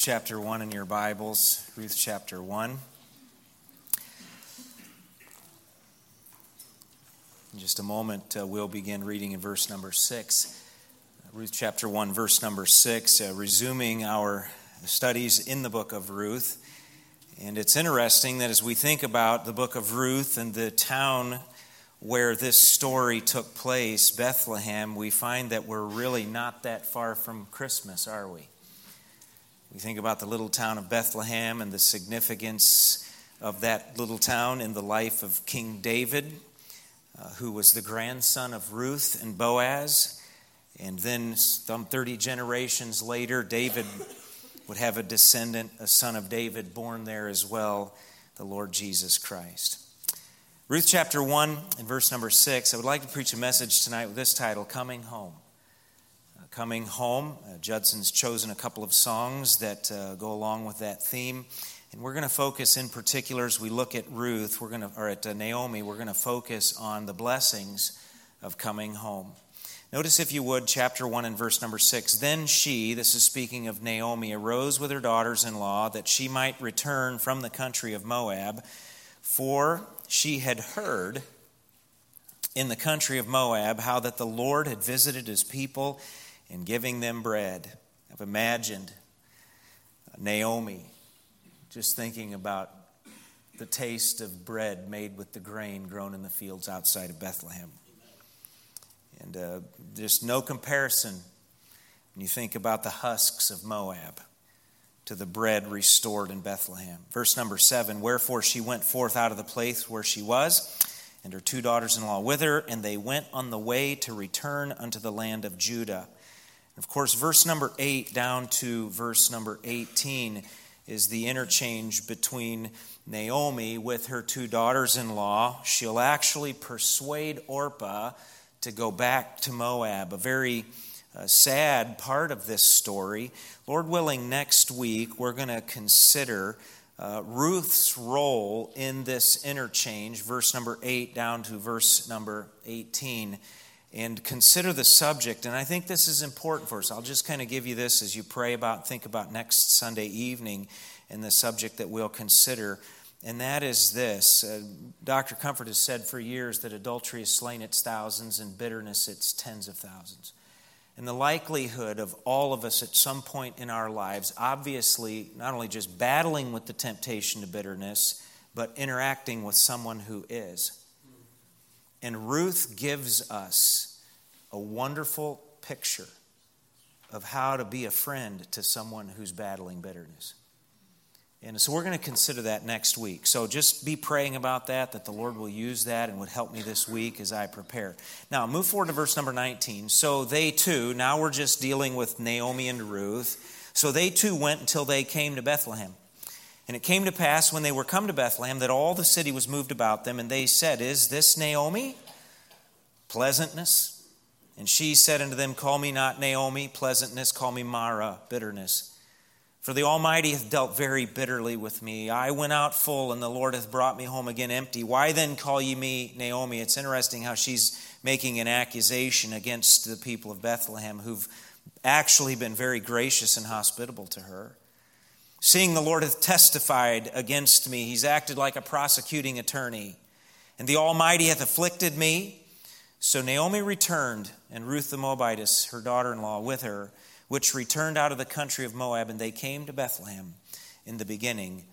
chapter 1 in your Bibles, Ruth chapter 1. In just a moment, uh, we'll begin reading in verse number 6. Ruth chapter 1, verse number 6, uh, resuming our studies in the book of Ruth. And it's interesting that as we think about the book of Ruth and the town where this story took place, Bethlehem, we find that we're really not that far from Christmas, are we? We think about the little town of Bethlehem and the significance of that little town in the life of King David, uh, who was the grandson of Ruth and Boaz. And then, some 30 generations later, David would have a descendant, a son of David, born there as well, the Lord Jesus Christ. Ruth chapter 1 and verse number 6. I would like to preach a message tonight with this title Coming Home coming home. Uh, Judson's chosen a couple of songs that uh, go along with that theme. And we're going to focus in particular as we look at Ruth, we're going to, or at uh, Naomi, we're going to focus on the blessings of coming home. Notice, if you would, chapter 1 and verse number 6. Then she, this is speaking of Naomi, arose with her daughters in law that she might return from the country of Moab, for she had heard in the country of Moab how that the Lord had visited his people and giving them bread. I've imagined Naomi just thinking about the taste of bread made with the grain grown in the fields outside of Bethlehem. And uh, there's no comparison when you think about the husks of Moab to the bread restored in Bethlehem. Verse number seven Wherefore she went forth out of the place where she was, and her two daughters in law with her, and they went on the way to return unto the land of Judah. Of course, verse number 8 down to verse number 18 is the interchange between Naomi with her two daughters in law. She'll actually persuade Orpah to go back to Moab, a very uh, sad part of this story. Lord willing, next week we're going to consider uh, Ruth's role in this interchange, verse number 8 down to verse number 18 and consider the subject. And I think this is important for us. I'll just kind of give you this as you pray about, think about next Sunday evening and the subject that we'll consider. And that is this uh, Dr. Comfort has said for years that adultery has slain its thousands and bitterness its tens of thousands. And the likelihood of all of us at some point in our lives, obviously, not only just battling with the temptation to bitterness, but interacting with someone who is. And Ruth gives us a wonderful picture of how to be a friend to someone who's battling bitterness. And so we're going to consider that next week. So just be praying about that, that the Lord will use that and would help me this week as I prepare. Now, move forward to verse number 19. So they too, now we're just dealing with Naomi and Ruth. So they too went until they came to Bethlehem. And it came to pass when they were come to Bethlehem that all the city was moved about them, and they said, Is this Naomi? Pleasantness. And she said unto them, Call me not Naomi, pleasantness, call me Mara, bitterness. For the Almighty hath dealt very bitterly with me. I went out full, and the Lord hath brought me home again empty. Why then call ye me Naomi? It's interesting how she's making an accusation against the people of Bethlehem who've actually been very gracious and hospitable to her. Seeing the Lord hath testified against me, he's acted like a prosecuting attorney. And the Almighty hath afflicted me. So Naomi returned, and Ruth the Moabitess, her daughter in law, with her, which returned out of the country of Moab, and they came to Bethlehem in the beginning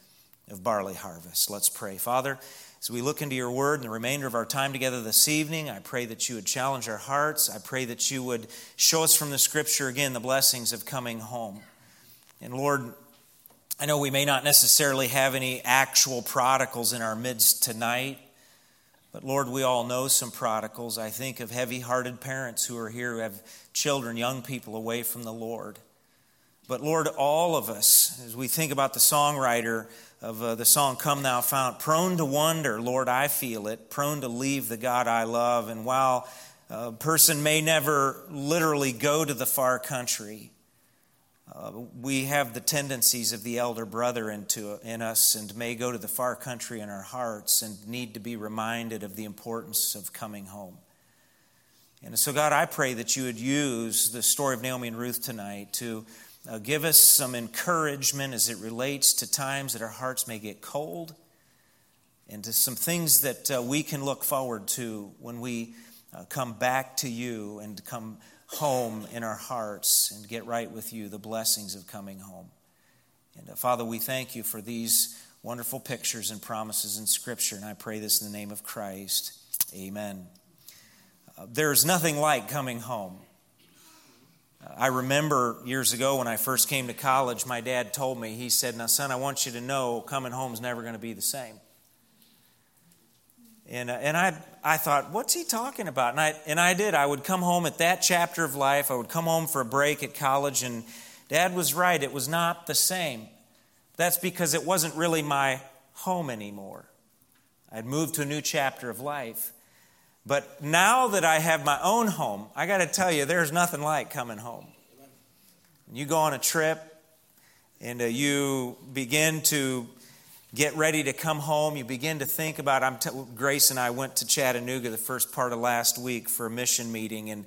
of barley harvest. Let's pray. Father, as we look into your word and the remainder of our time together this evening, I pray that you would challenge our hearts. I pray that you would show us from the scripture again the blessings of coming home. And Lord, I know we may not necessarily have any actual prodigals in our midst tonight, but Lord, we all know some prodigals. I think of heavy hearted parents who are here who have children, young people away from the Lord. But Lord, all of us, as we think about the songwriter of uh, the song Come Thou Fount, prone to wonder, Lord, I feel it, prone to leave the God I love. And while a person may never literally go to the far country, uh, we have the tendencies of the elder brother into, in us and may go to the far country in our hearts and need to be reminded of the importance of coming home. And so, God, I pray that you would use the story of Naomi and Ruth tonight to Uh, give us some encouragement as it relates to times that our hearts may get cold and to some things that uh, we can look forward to when we uh, come back to you and come home in our hearts and get right with you, the blessings of coming home. And uh, Father, we thank you for these wonderful pictures and promises in Scripture, and I pray this in the name of Christ. Amen. Uh, there's nothing like coming home. Uh, I remember years ago when I first came to college, my dad told me, he said, Now, son, I want you to know coming home is never going to be the same. And, uh, and I, I thought, what's he talking about? And I, and I did. I would come home at that chapter of life. I would come home for a break at college, and dad was right. It was not the same. That's because it wasn't really my home anymore. I'd moved to a new chapter of life. But now that I have my own home, I got to tell you, there's nothing like coming home. You go on a trip and uh, you begin to get ready to come home. You begin to think about. I'm t- Grace and I went to Chattanooga the first part of last week for a mission meeting, and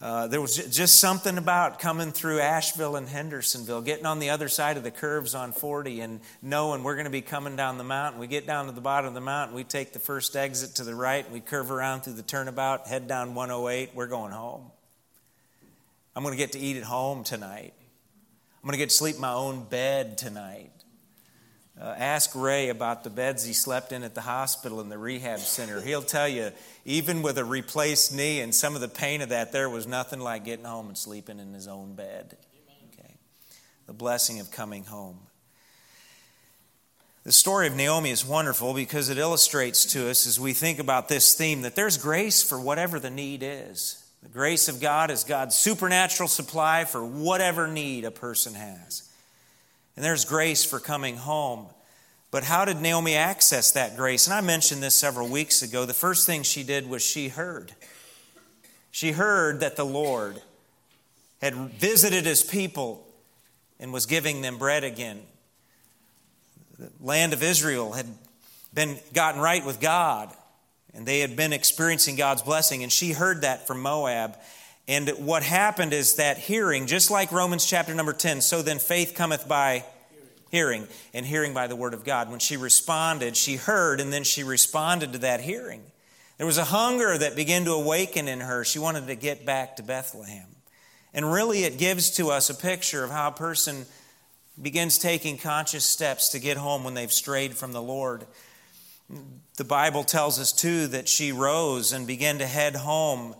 uh, there was just something about coming through Asheville and Hendersonville, getting on the other side of the curves on 40 and knowing we're going to be coming down the mountain. We get down to the bottom of the mountain, we take the first exit to the right, we curve around through the turnabout, head down 108, we're going home. I'm going to get to eat at home tonight. I'm going to get to sleep in my own bed tonight. Uh, ask Ray about the beds he slept in at the hospital and the rehab center. He'll tell you, even with a replaced knee and some of the pain of that, there was nothing like getting home and sleeping in his own bed. Okay. The blessing of coming home. The story of Naomi is wonderful because it illustrates to us as we think about this theme that there's grace for whatever the need is. The grace of God is God's supernatural supply for whatever need a person has. And there's grace for coming home. But how did Naomi access that grace? And I mentioned this several weeks ago. The first thing she did was she heard. She heard that the Lord had visited his people and was giving them bread again. The land of Israel had been gotten right with God, and they had been experiencing God's blessing. And she heard that from Moab. And what happened is that hearing, just like Romans chapter number 10, so then faith cometh by hearing, and hearing by the word of God. When she responded, she heard, and then she responded to that hearing. There was a hunger that began to awaken in her. She wanted to get back to Bethlehem. And really, it gives to us a picture of how a person begins taking conscious steps to get home when they've strayed from the Lord. The Bible tells us, too, that she rose and began to head home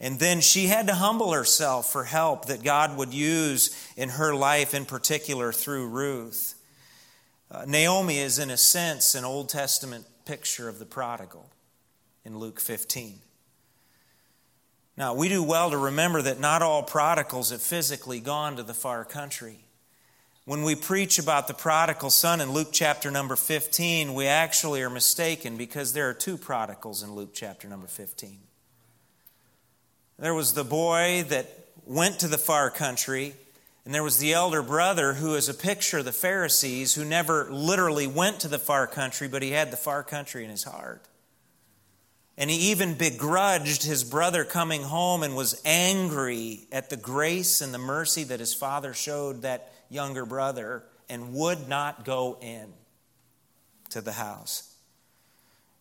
and then she had to humble herself for help that God would use in her life, in particular through Ruth. Uh, Naomi is, in a sense, an Old Testament picture of the prodigal in Luke 15. Now, we do well to remember that not all prodigals have physically gone to the far country. When we preach about the prodigal son in Luke chapter number 15, we actually are mistaken because there are two prodigals in Luke chapter number 15. There was the boy that went to the far country, and there was the elder brother who is a picture of the Pharisees who never literally went to the far country, but he had the far country in his heart. And he even begrudged his brother coming home and was angry at the grace and the mercy that his father showed that younger brother and would not go in to the house.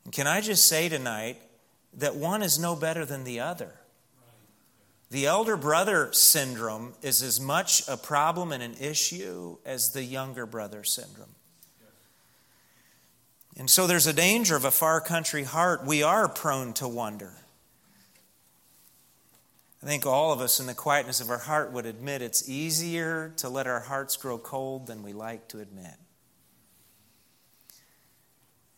And can I just say tonight that one is no better than the other? The elder brother syndrome is as much a problem and an issue as the younger brother syndrome. And so there's a danger of a far country heart. We are prone to wonder. I think all of us in the quietness of our heart would admit it's easier to let our hearts grow cold than we like to admit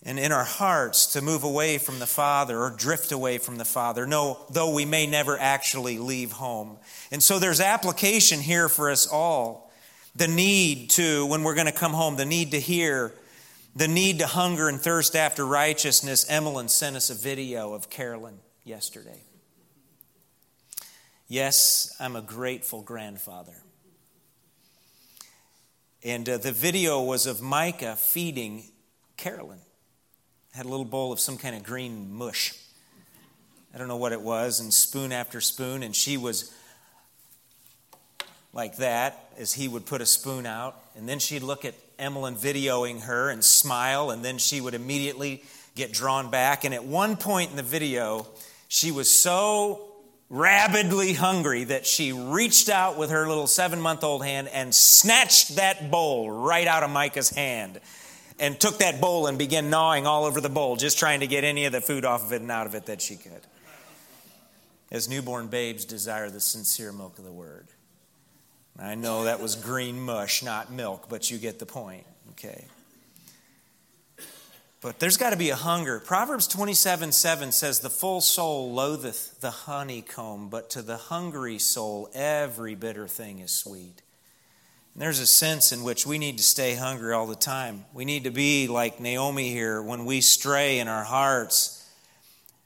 and in our hearts to move away from the Father or drift away from the Father, no, though we may never actually leave home. And so there's application here for us all. The need to, when we're going to come home, the need to hear, the need to hunger and thirst after righteousness. Emmeline sent us a video of Carolyn yesterday. Yes, I'm a grateful grandfather. And uh, the video was of Micah feeding Carolyn had a little bowl of some kind of green mush. I don't know what it was, and spoon after spoon, and she was like that as he would put a spoon out. And then she'd look at Emmeline videoing her and smile, and then she would immediately get drawn back. And at one point in the video, she was so rabidly hungry that she reached out with her little seven month old hand and snatched that bowl right out of Micah's hand and took that bowl and began gnawing all over the bowl, just trying to get any of the food off of it and out of it that she could. As newborn babes desire the sincere milk of the word. I know that was green mush, not milk, but you get the point. Okay. But there's got to be a hunger. Proverbs 27 7 says, The full soul loatheth the honeycomb, but to the hungry soul every bitter thing is sweet. There's a sense in which we need to stay hungry all the time. We need to be like Naomi here when we stray in our hearts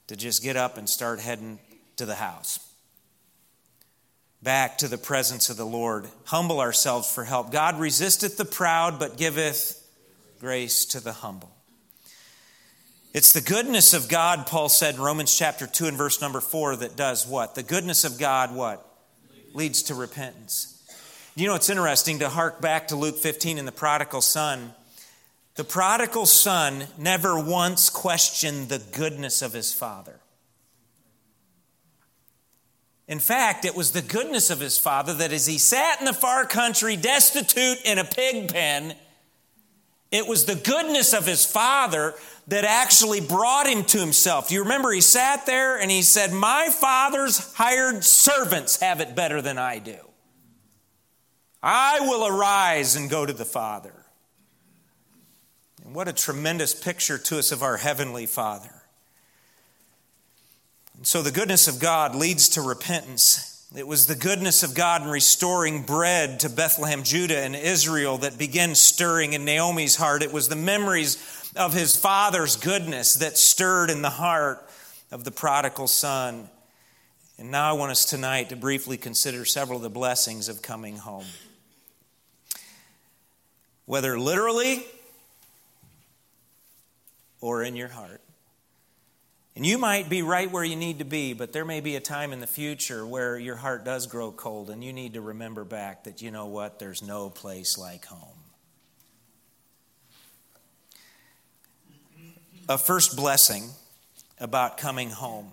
to just get up and start heading to the house. Back to the presence of the Lord. Humble ourselves for help. God resisteth the proud, but giveth grace to the humble. It's the goodness of God, Paul said in Romans chapter 2 and verse number 4, that does what? The goodness of God, what? Leads to repentance. You know, it's interesting to hark back to Luke 15 and the prodigal son. The prodigal son never once questioned the goodness of his father. In fact, it was the goodness of his father that as he sat in the far country, destitute in a pig pen, it was the goodness of his father that actually brought him to himself. You remember he sat there and he said, My father's hired servants have it better than I do. I will arise and go to the Father. And what a tremendous picture to us of our Heavenly Father. And so the goodness of God leads to repentance. It was the goodness of God in restoring bread to Bethlehem, Judah, and Israel that began stirring in Naomi's heart. It was the memories of his father's goodness that stirred in the heart of the prodigal son. And now I want us tonight to briefly consider several of the blessings of coming home. Whether literally or in your heart. And you might be right where you need to be, but there may be a time in the future where your heart does grow cold and you need to remember back that you know what? There's no place like home. A first blessing about coming home,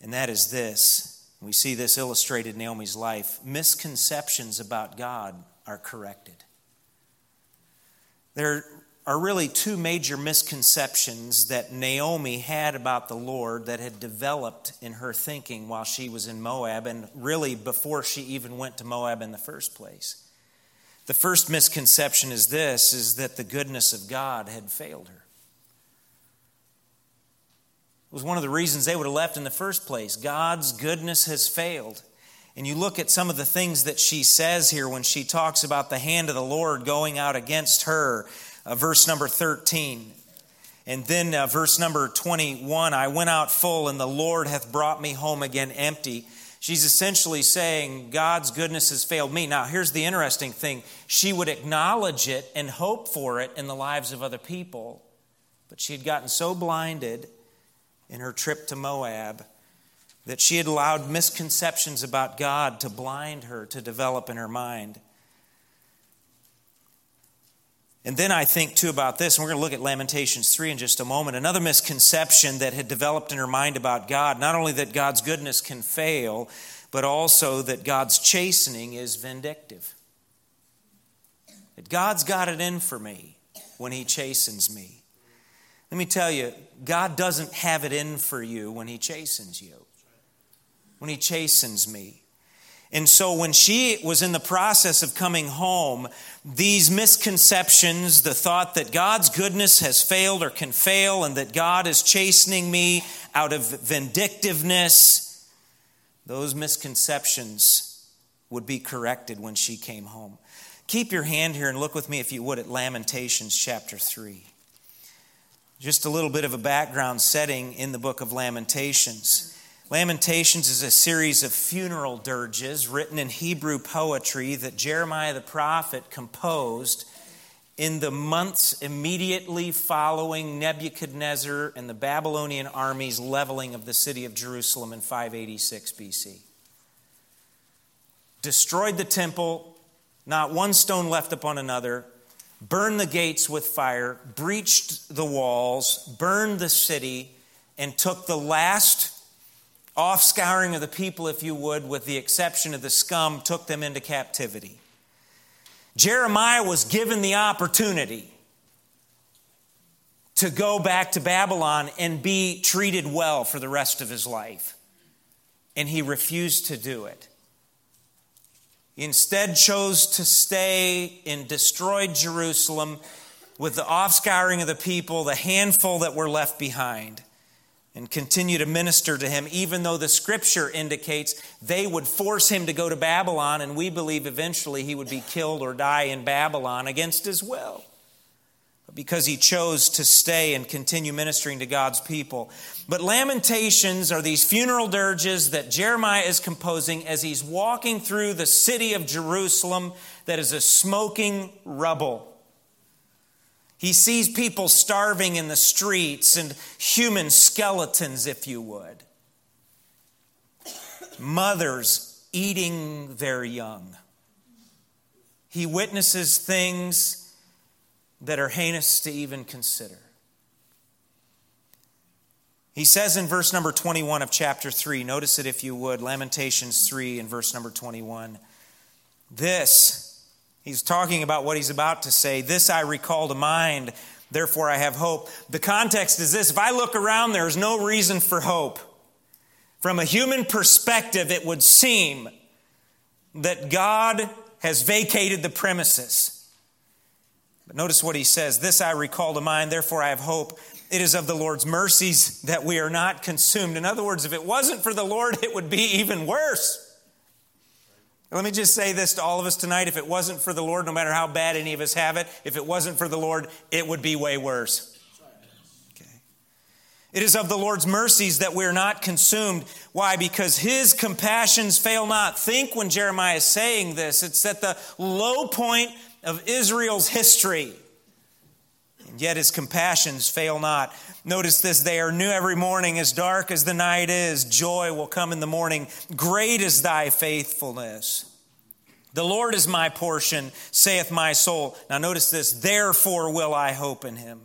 and that is this. We see this illustrated in Naomi's life. Misconceptions about God are corrected. There are really two major misconceptions that Naomi had about the Lord that had developed in her thinking while she was in Moab and really before she even went to Moab in the first place. The first misconception is this is that the goodness of God had failed her. It was one of the reasons they would have left in the first place. God's goodness has failed. And you look at some of the things that she says here when she talks about the hand of the Lord going out against her uh, verse number 13. And then uh, verse number 21 I went out full, and the Lord hath brought me home again empty. She's essentially saying, God's goodness has failed me. Now, here's the interesting thing she would acknowledge it and hope for it in the lives of other people, but she had gotten so blinded in her trip to Moab that she had allowed misconceptions about God to blind her to develop in her mind. And then I think too about this, and we're going to look at Lamentations 3 in just a moment. Another misconception that had developed in her mind about God, not only that God's goodness can fail, but also that God's chastening is vindictive. That God's got it in for me when He chastens me. Let me tell you, God doesn't have it in for you when He chastens you, when He chastens me. And so when she was in the process of coming home, these misconceptions, the thought that God's goodness has failed or can fail, and that God is chastening me out of vindictiveness, those misconceptions would be corrected when she came home. Keep your hand here and look with me, if you would, at Lamentations chapter 3. Just a little bit of a background setting in the book of Lamentations. Lamentations is a series of funeral dirges written in Hebrew poetry that Jeremiah the prophet composed in the months immediately following Nebuchadnezzar and the Babylonian army's leveling of the city of Jerusalem in 586 BC. destroyed the temple, not one stone left upon another, burned the gates with fire, breached the walls, burned the city, and took the last off scouring of the people, if you would, with the exception of the scum, took them into captivity. Jeremiah was given the opportunity to go back to Babylon and be treated well for the rest of his life. And he refused to do it. He instead chose to stay in destroyed Jerusalem with the offscouring of the people, the handful that were left behind, and continue to minister to him, even though the scripture indicates they would force him to go to Babylon, and we believe eventually he would be killed or die in Babylon against his will But because he chose to stay and continue ministering to God's people. But lamentations are these funeral dirges that Jeremiah is composing as he's walking through the city of Jerusalem that is a smoking rubble. He sees people starving in the streets and human skeletons, if you would. Mothers eating their young. He witnesses things that are heinous to even consider. He says in verse number 21 of chapter 3, notice it if you would, Lamentations 3 and verse number 21. This, he's talking about what he's about to say. This I recall to mind, therefore I have hope. The context is this if I look around, there's no reason for hope. From a human perspective, it would seem that God has vacated the premises. But notice what he says This I recall to mind, therefore I have hope. It is of the Lord's mercies that we are not consumed. In other words, if it wasn't for the Lord, it would be even worse. Let me just say this to all of us tonight. If it wasn't for the Lord, no matter how bad any of us have it, if it wasn't for the Lord, it would be way worse. Okay. It is of the Lord's mercies that we're not consumed. Why? Because his compassions fail not. Think when Jeremiah is saying this, it's at the low point of Israel's history. And yet his compassions fail not. Notice this they are new every morning, as dark as the night is. Joy will come in the morning. Great is thy faithfulness. The Lord is my portion, saith my soul. Now notice this, therefore will I hope in him.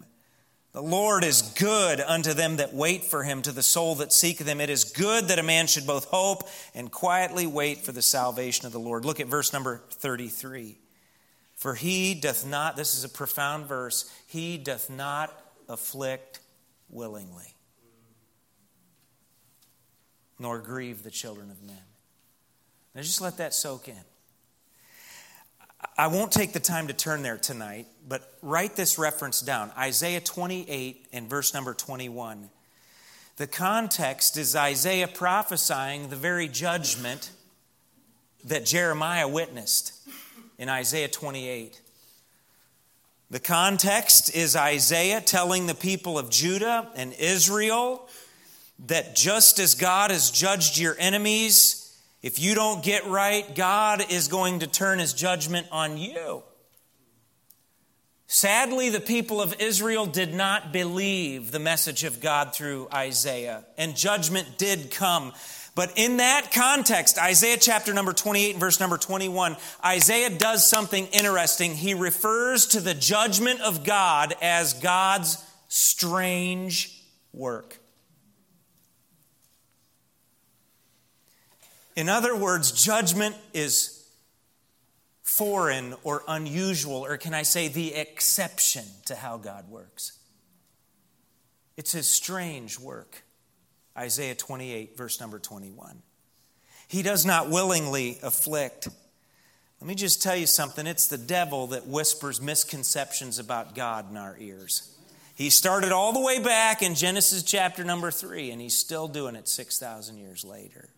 The Lord is good unto them that wait for him, to the soul that seeketh him. It is good that a man should both hope and quietly wait for the salvation of the Lord. Look at verse number 33. For he doth not, this is a profound verse, he doth not afflict willingly, nor grieve the children of men. Now just let that soak in. I won't take the time to turn there tonight, but write this reference down Isaiah 28 and verse number 21. The context is Isaiah prophesying the very judgment that Jeremiah witnessed in Isaiah 28. The context is Isaiah telling the people of Judah and Israel that just as God has judged your enemies, if you don't get right, God is going to turn his judgment on you. Sadly, the people of Israel did not believe the message of God through Isaiah, and judgment did come. But in that context, Isaiah chapter number 28 verse number 21, Isaiah does something interesting. He refers to the judgment of God as God's strange work. In other words, judgment is foreign or unusual, or can I say the exception to how God works? It's his strange work. Isaiah 28, verse number 21. He does not willingly afflict. Let me just tell you something it's the devil that whispers misconceptions about God in our ears. He started all the way back in Genesis chapter number 3, and he's still doing it 6,000 years later.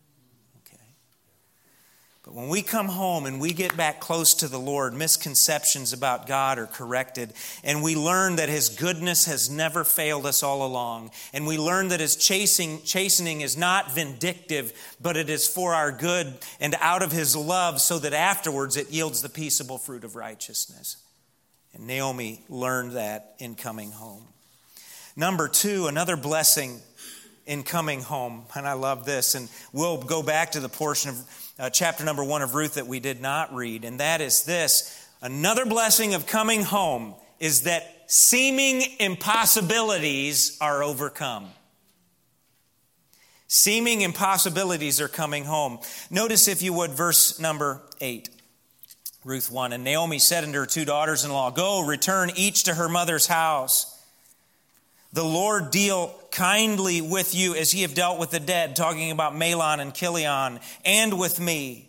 But when we come home and we get back close to the Lord, misconceptions about God are corrected, and we learn that His goodness has never failed us all along, and we learn that His chasing, chastening is not vindictive, but it is for our good and out of His love, so that afterwards it yields the peaceable fruit of righteousness. And Naomi learned that in coming home. Number two, another blessing in coming home, and I love this, and we'll go back to the portion of uh, chapter number one of Ruth that we did not read, and that is this another blessing of coming home is that seeming impossibilities are overcome. Seeming impossibilities are coming home. Notice, if you would, verse number 8. Ruth 1. And Naomi said unto her two daughters in law, Go, return each to her mother's house. The Lord deal kindly with you as ye have dealt with the dead, talking about Mahlon and Chilion, and with me.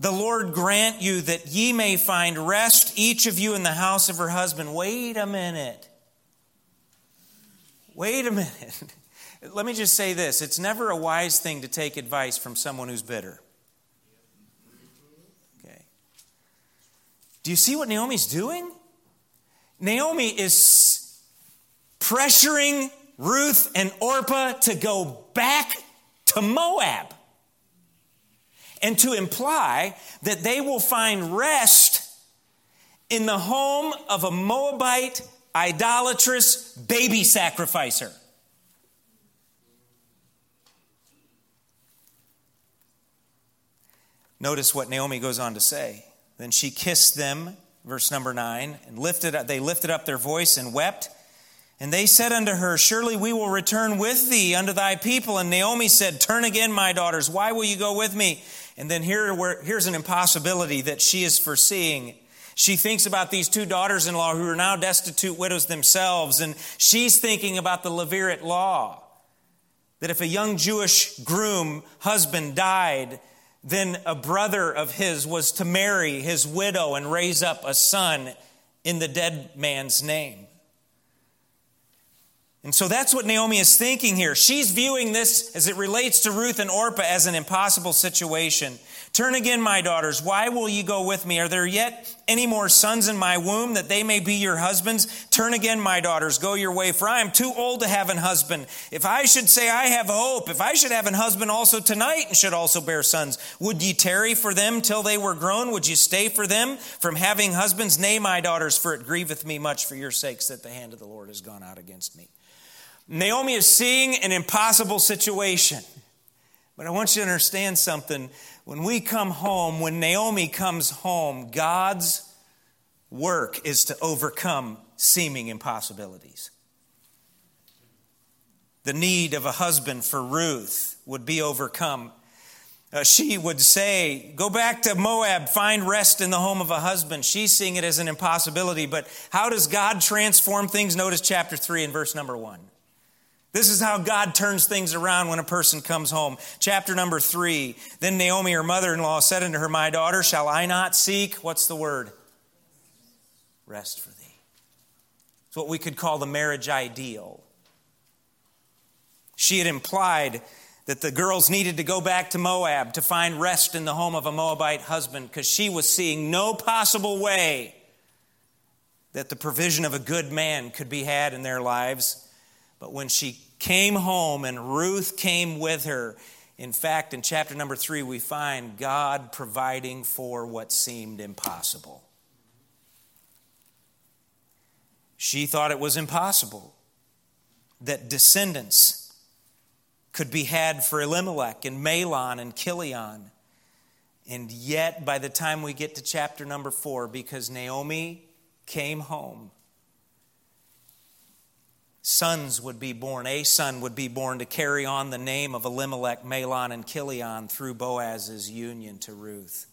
The Lord grant you that ye may find rest, each of you in the house of her husband. Wait a minute. Wait a minute. Let me just say this it's never a wise thing to take advice from someone who's bitter. Okay. Do you see what Naomi's doing? Naomi is pressuring Ruth and Orpah to go back to Moab and to imply that they will find rest in the home of a Moabite idolatrous baby sacrificer. Notice what Naomi goes on to say. Then she kissed them, verse number 9, and lifted up, they lifted up their voice and wept. And they said unto her, Surely we will return with thee unto thy people. And Naomi said, Turn again, my daughters. Why will you go with me? And then here, where, here's an impossibility that she is foreseeing. She thinks about these two daughters in law who are now destitute widows themselves. And she's thinking about the Levirate law that if a young Jewish groom husband died, then a brother of his was to marry his widow and raise up a son in the dead man's name. And so that's what Naomi is thinking here. She's viewing this as it relates to Ruth and Orpah as an impossible situation. Turn again, my daughters. Why will you go with me? Are there yet any more sons in my womb that they may be your husbands? Turn again, my daughters. Go your way, for I am too old to have an husband. If I should say I have hope, if I should have an husband also tonight and should also bear sons, would ye tarry for them till they were grown? Would you stay for them from having husbands? Nay, my daughters, for it grieveth me much for your sakes that the hand of the Lord has gone out against me. Naomi is seeing an impossible situation. But I want you to understand something. When we come home, when Naomi comes home, God's work is to overcome seeming impossibilities. The need of a husband for Ruth would be overcome. Uh, she would say, Go back to Moab, find rest in the home of a husband. She's seeing it as an impossibility. But how does God transform things? Notice chapter 3 and verse number 1. This is how God turns things around when a person comes home. Chapter number three. Then Naomi, her mother in law, said unto her, My daughter, shall I not seek? What's the word? Rest for thee. It's what we could call the marriage ideal. She had implied that the girls needed to go back to Moab to find rest in the home of a Moabite husband because she was seeing no possible way that the provision of a good man could be had in their lives. But when she came home and Ruth came with her. In fact, in chapter number three, we find God providing for what seemed impossible. She thought it was impossible that descendants could be had for Elimelech and Mahlon and Chilion. And yet, by the time we get to chapter number four, because Naomi came home, sons would be born. A son would be born to carry on the name of Elimelech, Mahlon, and Chilion through Boaz's union to Ruth.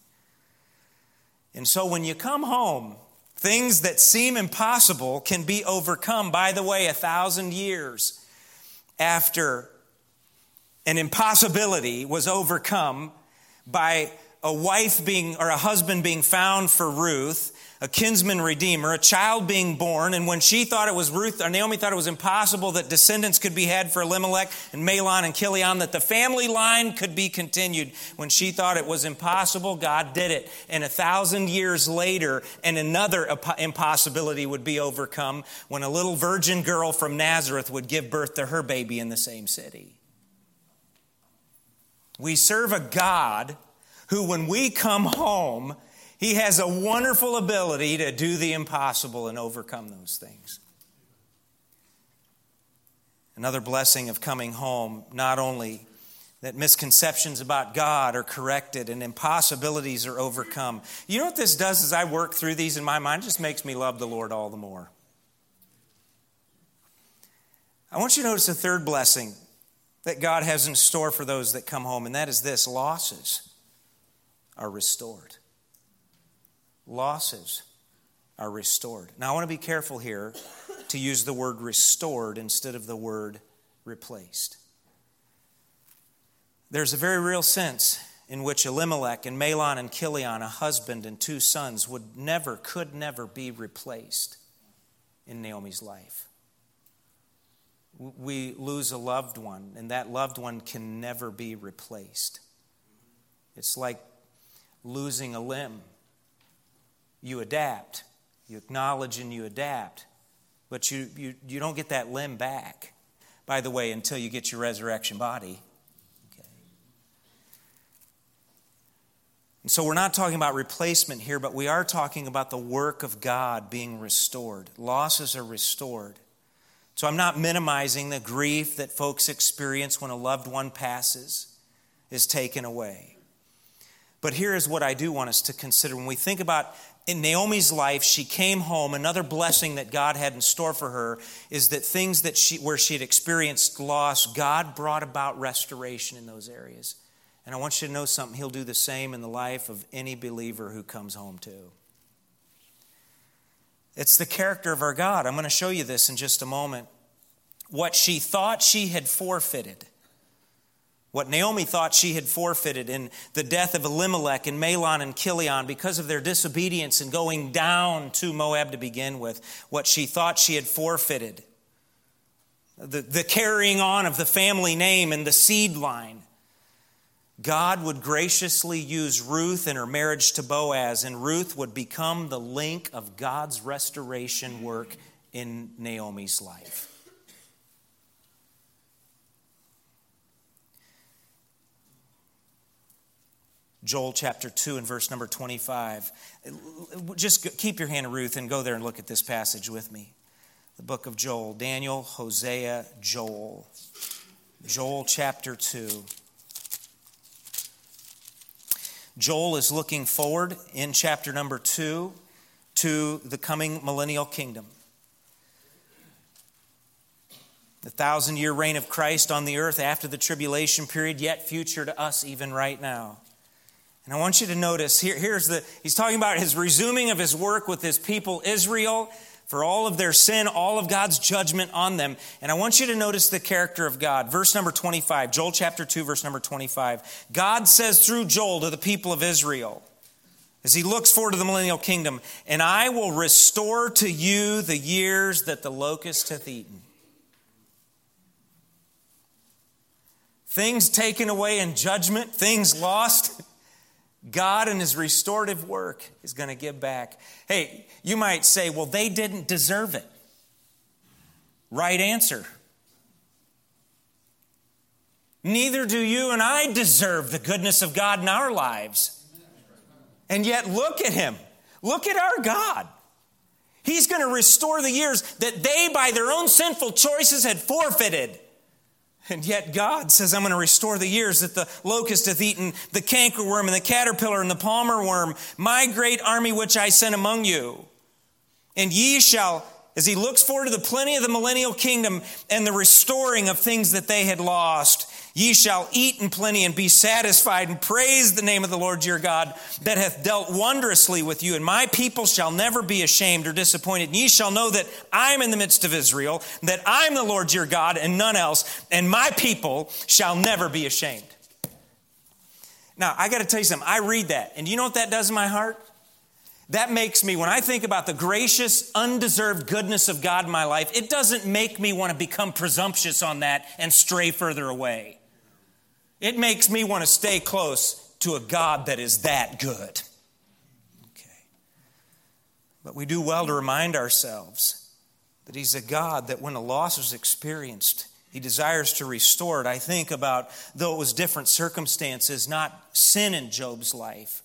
And so when you come home, things that seem impossible can be overcome. By the way, a thousand years after an impossibility was overcome by a wife being, or a husband being found for Ruth, a kinsman redeemer, a child being born, and when she thought it was Ruth, or Naomi thought it was impossible that descendants could be had for Elimelech and Mahlon and Chilion, that the family line could be continued. When she thought it was impossible, God did it. And a thousand years later, and another impossibility would be overcome when a little virgin girl from Nazareth would give birth to her baby in the same city. We serve a God who, when we come home, he has a wonderful ability to do the impossible and overcome those things. Another blessing of coming home, not only that misconceptions about God are corrected and impossibilities are overcome. You know what this does as I work through these in my mind? Just makes me love the Lord all the more. I want you to notice the third blessing that God has in store for those that come home, and that is this losses are restored. Losses are restored. Now, I want to be careful here to use the word restored instead of the word replaced. There's a very real sense in which Elimelech and Mahlon and Chilion, a husband and two sons, would never, could never be replaced in Naomi's life. We lose a loved one, and that loved one can never be replaced. It's like losing a limb. You adapt, you acknowledge and you adapt, but you, you, you don't get that limb back, by the way, until you get your resurrection body. And so we're not talking about replacement here, but we are talking about the work of God being restored. Losses are restored. So I'm not minimizing the grief that folks experience when a loved one passes, is taken away. But here is what I do want us to consider. When we think about in Naomi's life, she came home. Another blessing that God had in store for her is that things that she, where she had experienced loss, God brought about restoration in those areas. And I want you to know something. He'll do the same in the life of any believer who comes home too. It's the character of our God. I'm going to show you this in just a moment. What she thought she had forfeited, what Naomi thought she had forfeited in the death of Elimelech and Mahlon and Chilion because of their disobedience and going down to Moab to begin with, what she thought she had forfeited, the, the carrying on of the family name and the seed line God would graciously use Ruth in her marriage to Boaz, and Ruth would become the link of God's restoration work in Naomi's life. Joel chapter 2 and verse number 25. Just keep your hand Ruth and go there and look at this passage with me. The book of Joel, Daniel, Hosea, Joel. Joel chapter 2. Joel is looking forward in chapter number two to the coming millennial kingdom. The thousand year reign of Christ on the earth after the tribulation period, yet future to us even right now. And I want you to notice here, here's the, he's talking about his resuming of his work with his people Israel for all of their sin, all of God's judgment on them. And I want you to notice the character of God. Verse number 25, Joel chapter 2, verse number 25. God says through Joel to the people of Israel, as he looks forward to the millennial kingdom, and I will restore to you the years that the locust hath eaten. Things taken away in judgment, things lost. God and his restorative work is going to give back. Hey, you might say, well, they didn't deserve it. Right answer. Neither do you and I deserve the goodness of God in our lives. And yet, look at him. Look at our God. He's going to restore the years that they, by their own sinful choices, had forfeited. And yet God says, I'm going to restore the years that the locust hath eaten, the cankerworm and the caterpillar and the palmer worm, my great army which I sent among you. And ye shall, as he looks forward to the plenty of the millennial kingdom and the restoring of things that they had lost, Ye shall eat in plenty and be satisfied and praise the name of the Lord your God that hath dealt wondrously with you. And my people shall never be ashamed or disappointed. And ye shall know that I'm in the midst of Israel, that I'm the Lord your God and none else. And my people shall never be ashamed. Now, I got to tell you something. I read that. And you know what that does in my heart? That makes me, when I think about the gracious, undeserved goodness of God in my life, it doesn't make me want to become presumptuous on that and stray further away. It makes me want to stay close to a God that is that good. Okay. But we do well to remind ourselves that He's a God that when a loss is experienced, He desires to restore it. I think about, though it was different circumstances, not sin in Job's life,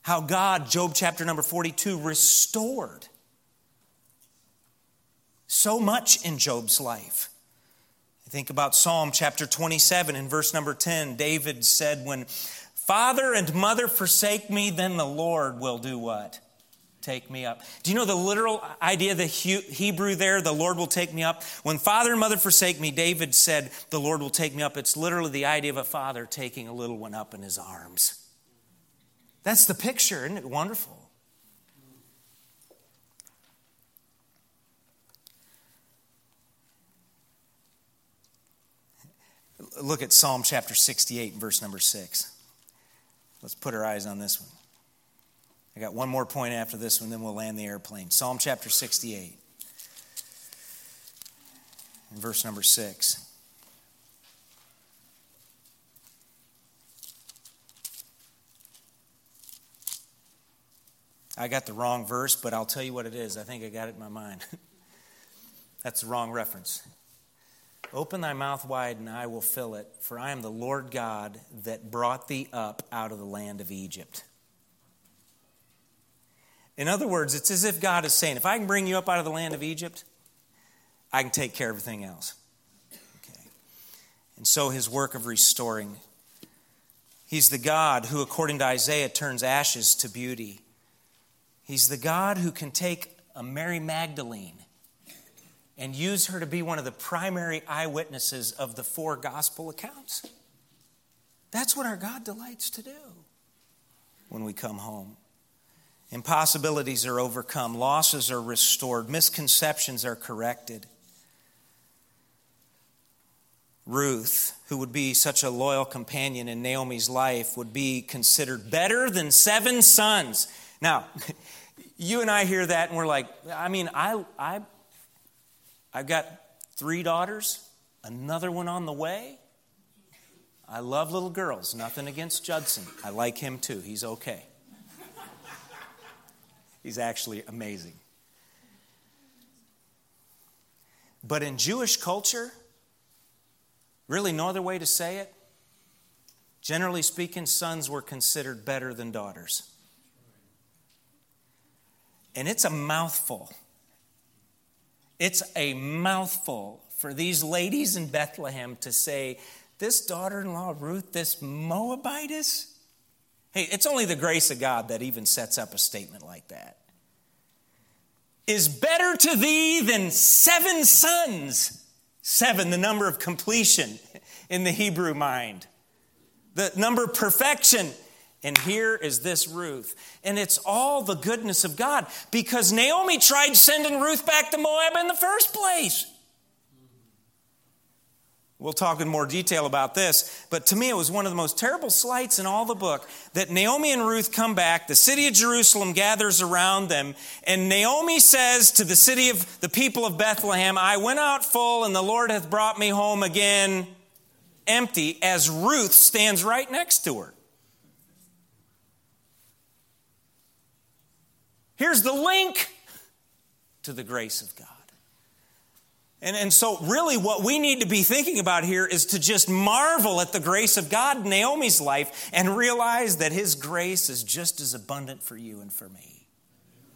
how God, Job chapter number 42, restored so much in Job's life. Think about Psalm chapter 27 and verse number 10. David said, When father and mother forsake me, then the Lord will do what? Take me up. Do you know the literal idea, the Hebrew there, the Lord will take me up? When father and mother forsake me, David said, The Lord will take me up. It's literally the idea of a father taking a little one up in his arms. That's the picture. Isn't it wonderful? Look at Psalm chapter 68, verse number 6. Let's put our eyes on this one. I got one more point after this one, then we'll land the airplane. Psalm chapter 68, verse number 6. I got the wrong verse, but I'll tell you what it is. I think I got it in my mind. That's the wrong reference. Open thy mouth wide, and I will fill it, for I am the Lord God that brought thee up out of the land of Egypt. In other words, it's as if God is saying, if I can bring you up out of the land of Egypt, I can take care of everything else. Okay. And so his work of restoring. He's the God who, according to Isaiah, turns ashes to beauty He's the God who can take a Mary Magdalene and use her to be one of the primary eyewitnesses of the four gospel accounts. That's what our God delights to do when we come home. Impossibilities are overcome, losses are restored, misconceptions are corrected. Ruth, who would be such a loyal companion in Naomi's life, would be considered better than seven sons. Now, you and I hear that and we're like, I mean, I, I, I've got three daughters, another one on the way. I love little girls. Nothing against Judson. I like him too. He's okay. He's actually amazing. But in Jewish culture, really no other way to say it, generally speaking, sons were considered better than daughters. And it's a mouthful. It's a mouthful for these ladies in Bethlehem to say, This daughter in law, Ruth, this Moabitess. Hey, it's only the grace of God that even sets up a statement like that. Is better to thee than seven sons. Seven, the number of completion in the Hebrew mind, the number of perfection and here is this Ruth. And it's all the goodness of God because Naomi tried sending Ruth back to Moab in the first place. We'll talk in more detail about this, but to me it was one of the most terrible slights in all the book that Naomi and Ruth come back, the city of Jerusalem gathers around them, and Naomi says to the city of the people of Bethlehem, I went out full and the Lord hath brought me home again empty, as Ruth stands right next to her. Here's the link to the grace of God. And, and so, really, what we need to be thinking about here is to just marvel at the grace of God in Naomi's life and realize that His grace is just as abundant for you and for me.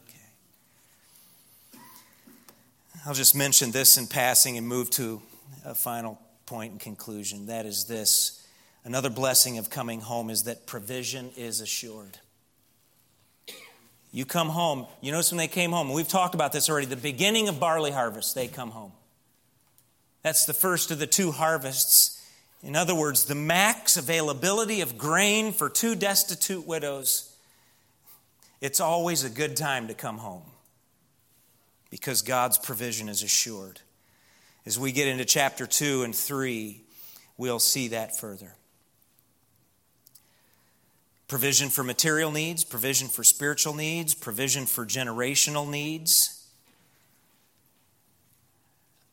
Okay. I'll just mention this in passing and move to a final point in conclusion. That is this another blessing of coming home is that provision is assured. You come home. You notice when they came home, we've talked about this already, the beginning of barley harvest, they come home. That's the first of the two harvests. In other words, the max availability of grain for two destitute widows. It's always a good time to come home because God's provision is assured. As we get into chapter 2 and 3, we'll see that further provision for material needs, provision for spiritual needs, provision for generational needs.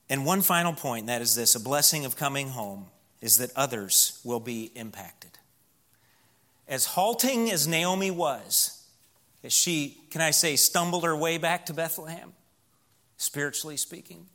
And one final point, that is this a blessing of coming home, is that others will be impacted. As halting as Naomi was, as she, can I say, stumbled her way back to Bethlehem, spiritually speaking,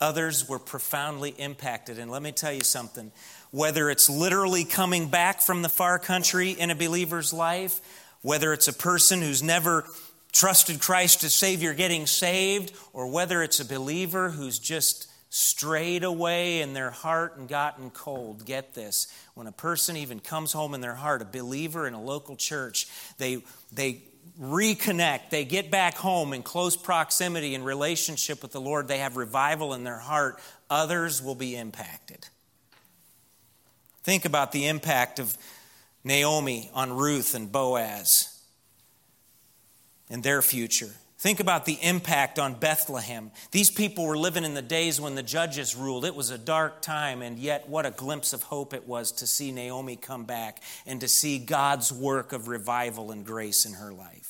others were profoundly impacted. And let me tell you something whether it's literally coming back from the far country in a believer's life, whether it's a person who's never trusted Christ as Savior getting saved, or whether it's a believer who's just strayed away in their heart and gotten cold. Get this. When a person even comes home in their heart, a believer in a local church, they, they reconnect. They get back home in close proximity in relationship with the Lord. They have revival in their heart. Others will be impacted. Think about the impact of Naomi on Ruth and Boaz and their future. Think about the impact on Bethlehem. These people were living in the days when the judges ruled. It was a dark time, and yet what a glimpse of hope it was to see Naomi come back and to see God's work of revival and grace in her life.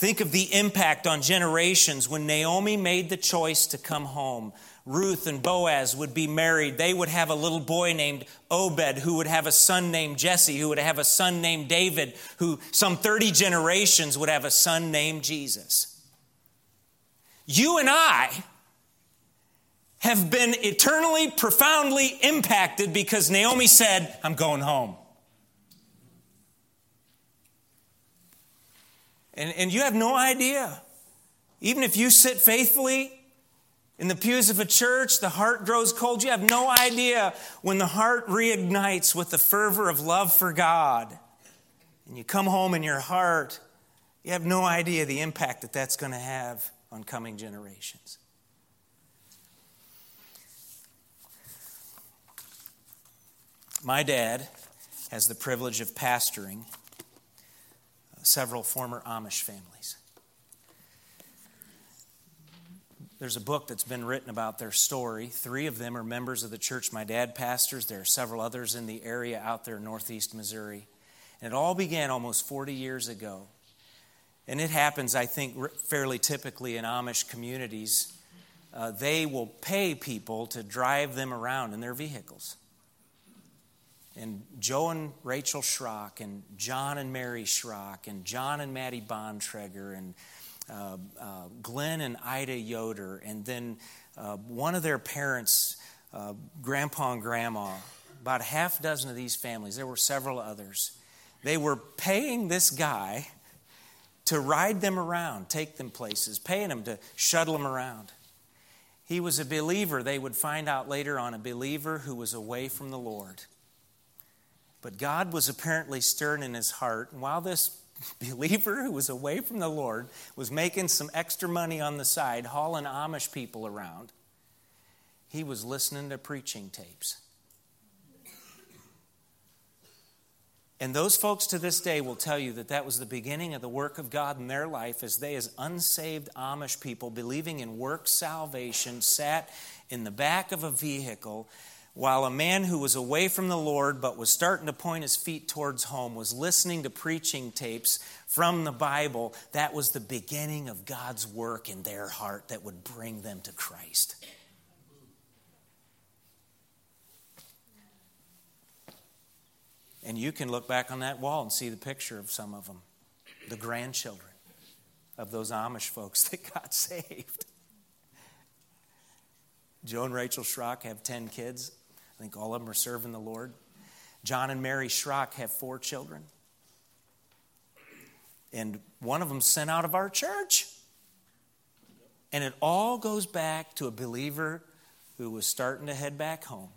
Think of the impact on generations when Naomi made the choice to come home. Ruth and Boaz would be married. They would have a little boy named Obed, who would have a son named Jesse, who would have a son named David, who some 30 generations would have a son named Jesus. You and I have been eternally, profoundly impacted because Naomi said, I'm going home. And, and you have no idea. Even if you sit faithfully in the pews of a church, the heart grows cold. You have no idea when the heart reignites with the fervor of love for God. And you come home in your heart, you have no idea the impact that that's going to have on coming generations. My dad has the privilege of pastoring several former Amish families. There's a book that's been written about their story. Three of them are members of the church my dad pastors. There are several others in the area out there in northeast Missouri. And it all began almost 40 years ago. And it happens, I think, fairly typically in Amish communities. Uh, they will pay people to drive them around in their vehicles. And Joe and Rachel Schrock, and John and Mary Schrock, and John and Maddie Bontrager, and uh, uh, Glenn and Ida Yoder, and then uh, one of their parents, uh, Grandpa and Grandma, about a half dozen of these families, there were several others, they were paying this guy to ride them around, take them places, paying him to shuttle them around. He was a believer, they would find out later on, a believer who was away from the Lord. But God was apparently stirring in his heart. And while this believer who was away from the Lord was making some extra money on the side, hauling Amish people around. He was listening to preaching tapes. And those folks to this day will tell you that that was the beginning of the work of God in their life as they, as unsaved Amish people, believing in work salvation, sat in the back of a vehicle while a man who was away from the Lord but was starting to point his feet towards home was listening to preaching tapes from the Bible, that was the beginning of God's work in their heart that would bring them to Christ. And you can look back on that wall and see the picture of some of them, the grandchildren of those Amish folks that got saved. Joe and Rachel Schrock have 10 kids. I think all of them are serving the Lord. John and Mary Schrock have four children. And one of them sent out of our church. And it all goes back to a believer who was starting to head back home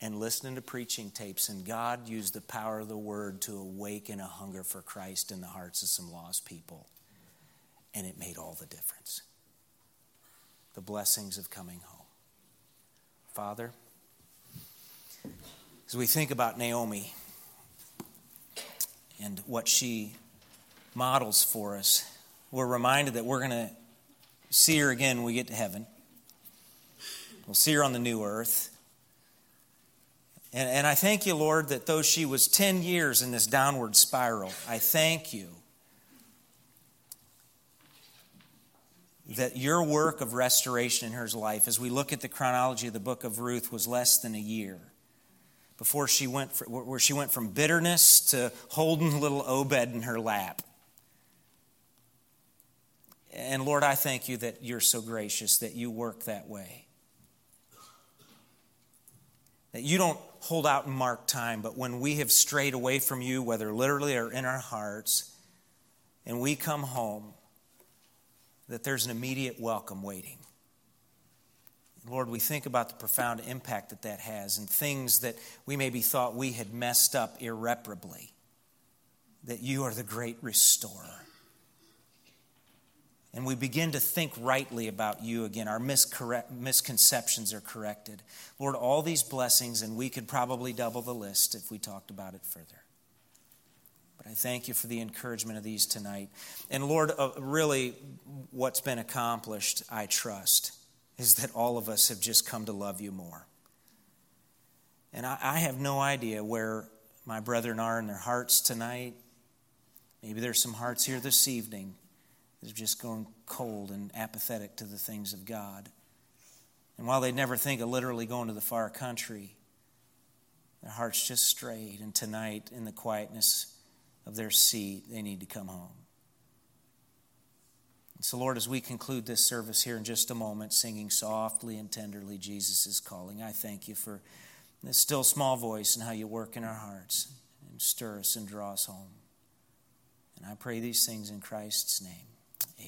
and listening to preaching tapes. And God used the power of the word to awaken a hunger for Christ in the hearts of some lost people. And it made all the difference. The blessings of coming home. Father, as we think about Naomi and what she models for us, we're reminded that we're going to see her again when we get to heaven. We'll see her on the new earth. And, and I thank you, Lord, that though she was 10 years in this downward spiral, I thank you that your work of restoration in her life, as we look at the chronology of the book of Ruth, was less than a year before she went, for, where she went from bitterness to holding little Obed in her lap. And Lord, I thank you that you're so gracious that you work that way. That you don't hold out and mark time, but when we have strayed away from you, whether literally or in our hearts, and we come home, that there's an immediate welcome waiting. Lord, we think about the profound impact that that has and things that we maybe thought we had messed up irreparably, that you are the great restorer. And we begin to think rightly about you again. Our misconceptions are corrected. Lord, all these blessings, and we could probably double the list if we talked about it further. But I thank you for the encouragement of these tonight. And Lord, uh, really, what's been accomplished, I trust, is that all of us have just come to love you more. And I, I have no idea where my brethren are in their hearts tonight. Maybe there's some hearts here this evening that have just gone cold and apathetic to the things of God. And while they never think of literally going to the far country, their hearts just strayed. And tonight, in the quietness of their seat, they need to come home. So, Lord, as we conclude this service here in just a moment, singing softly and tenderly, Jesus is calling, I thank you for this still small voice and how you work in our hearts and stir us and draw us home. And I pray these things in Christ's name.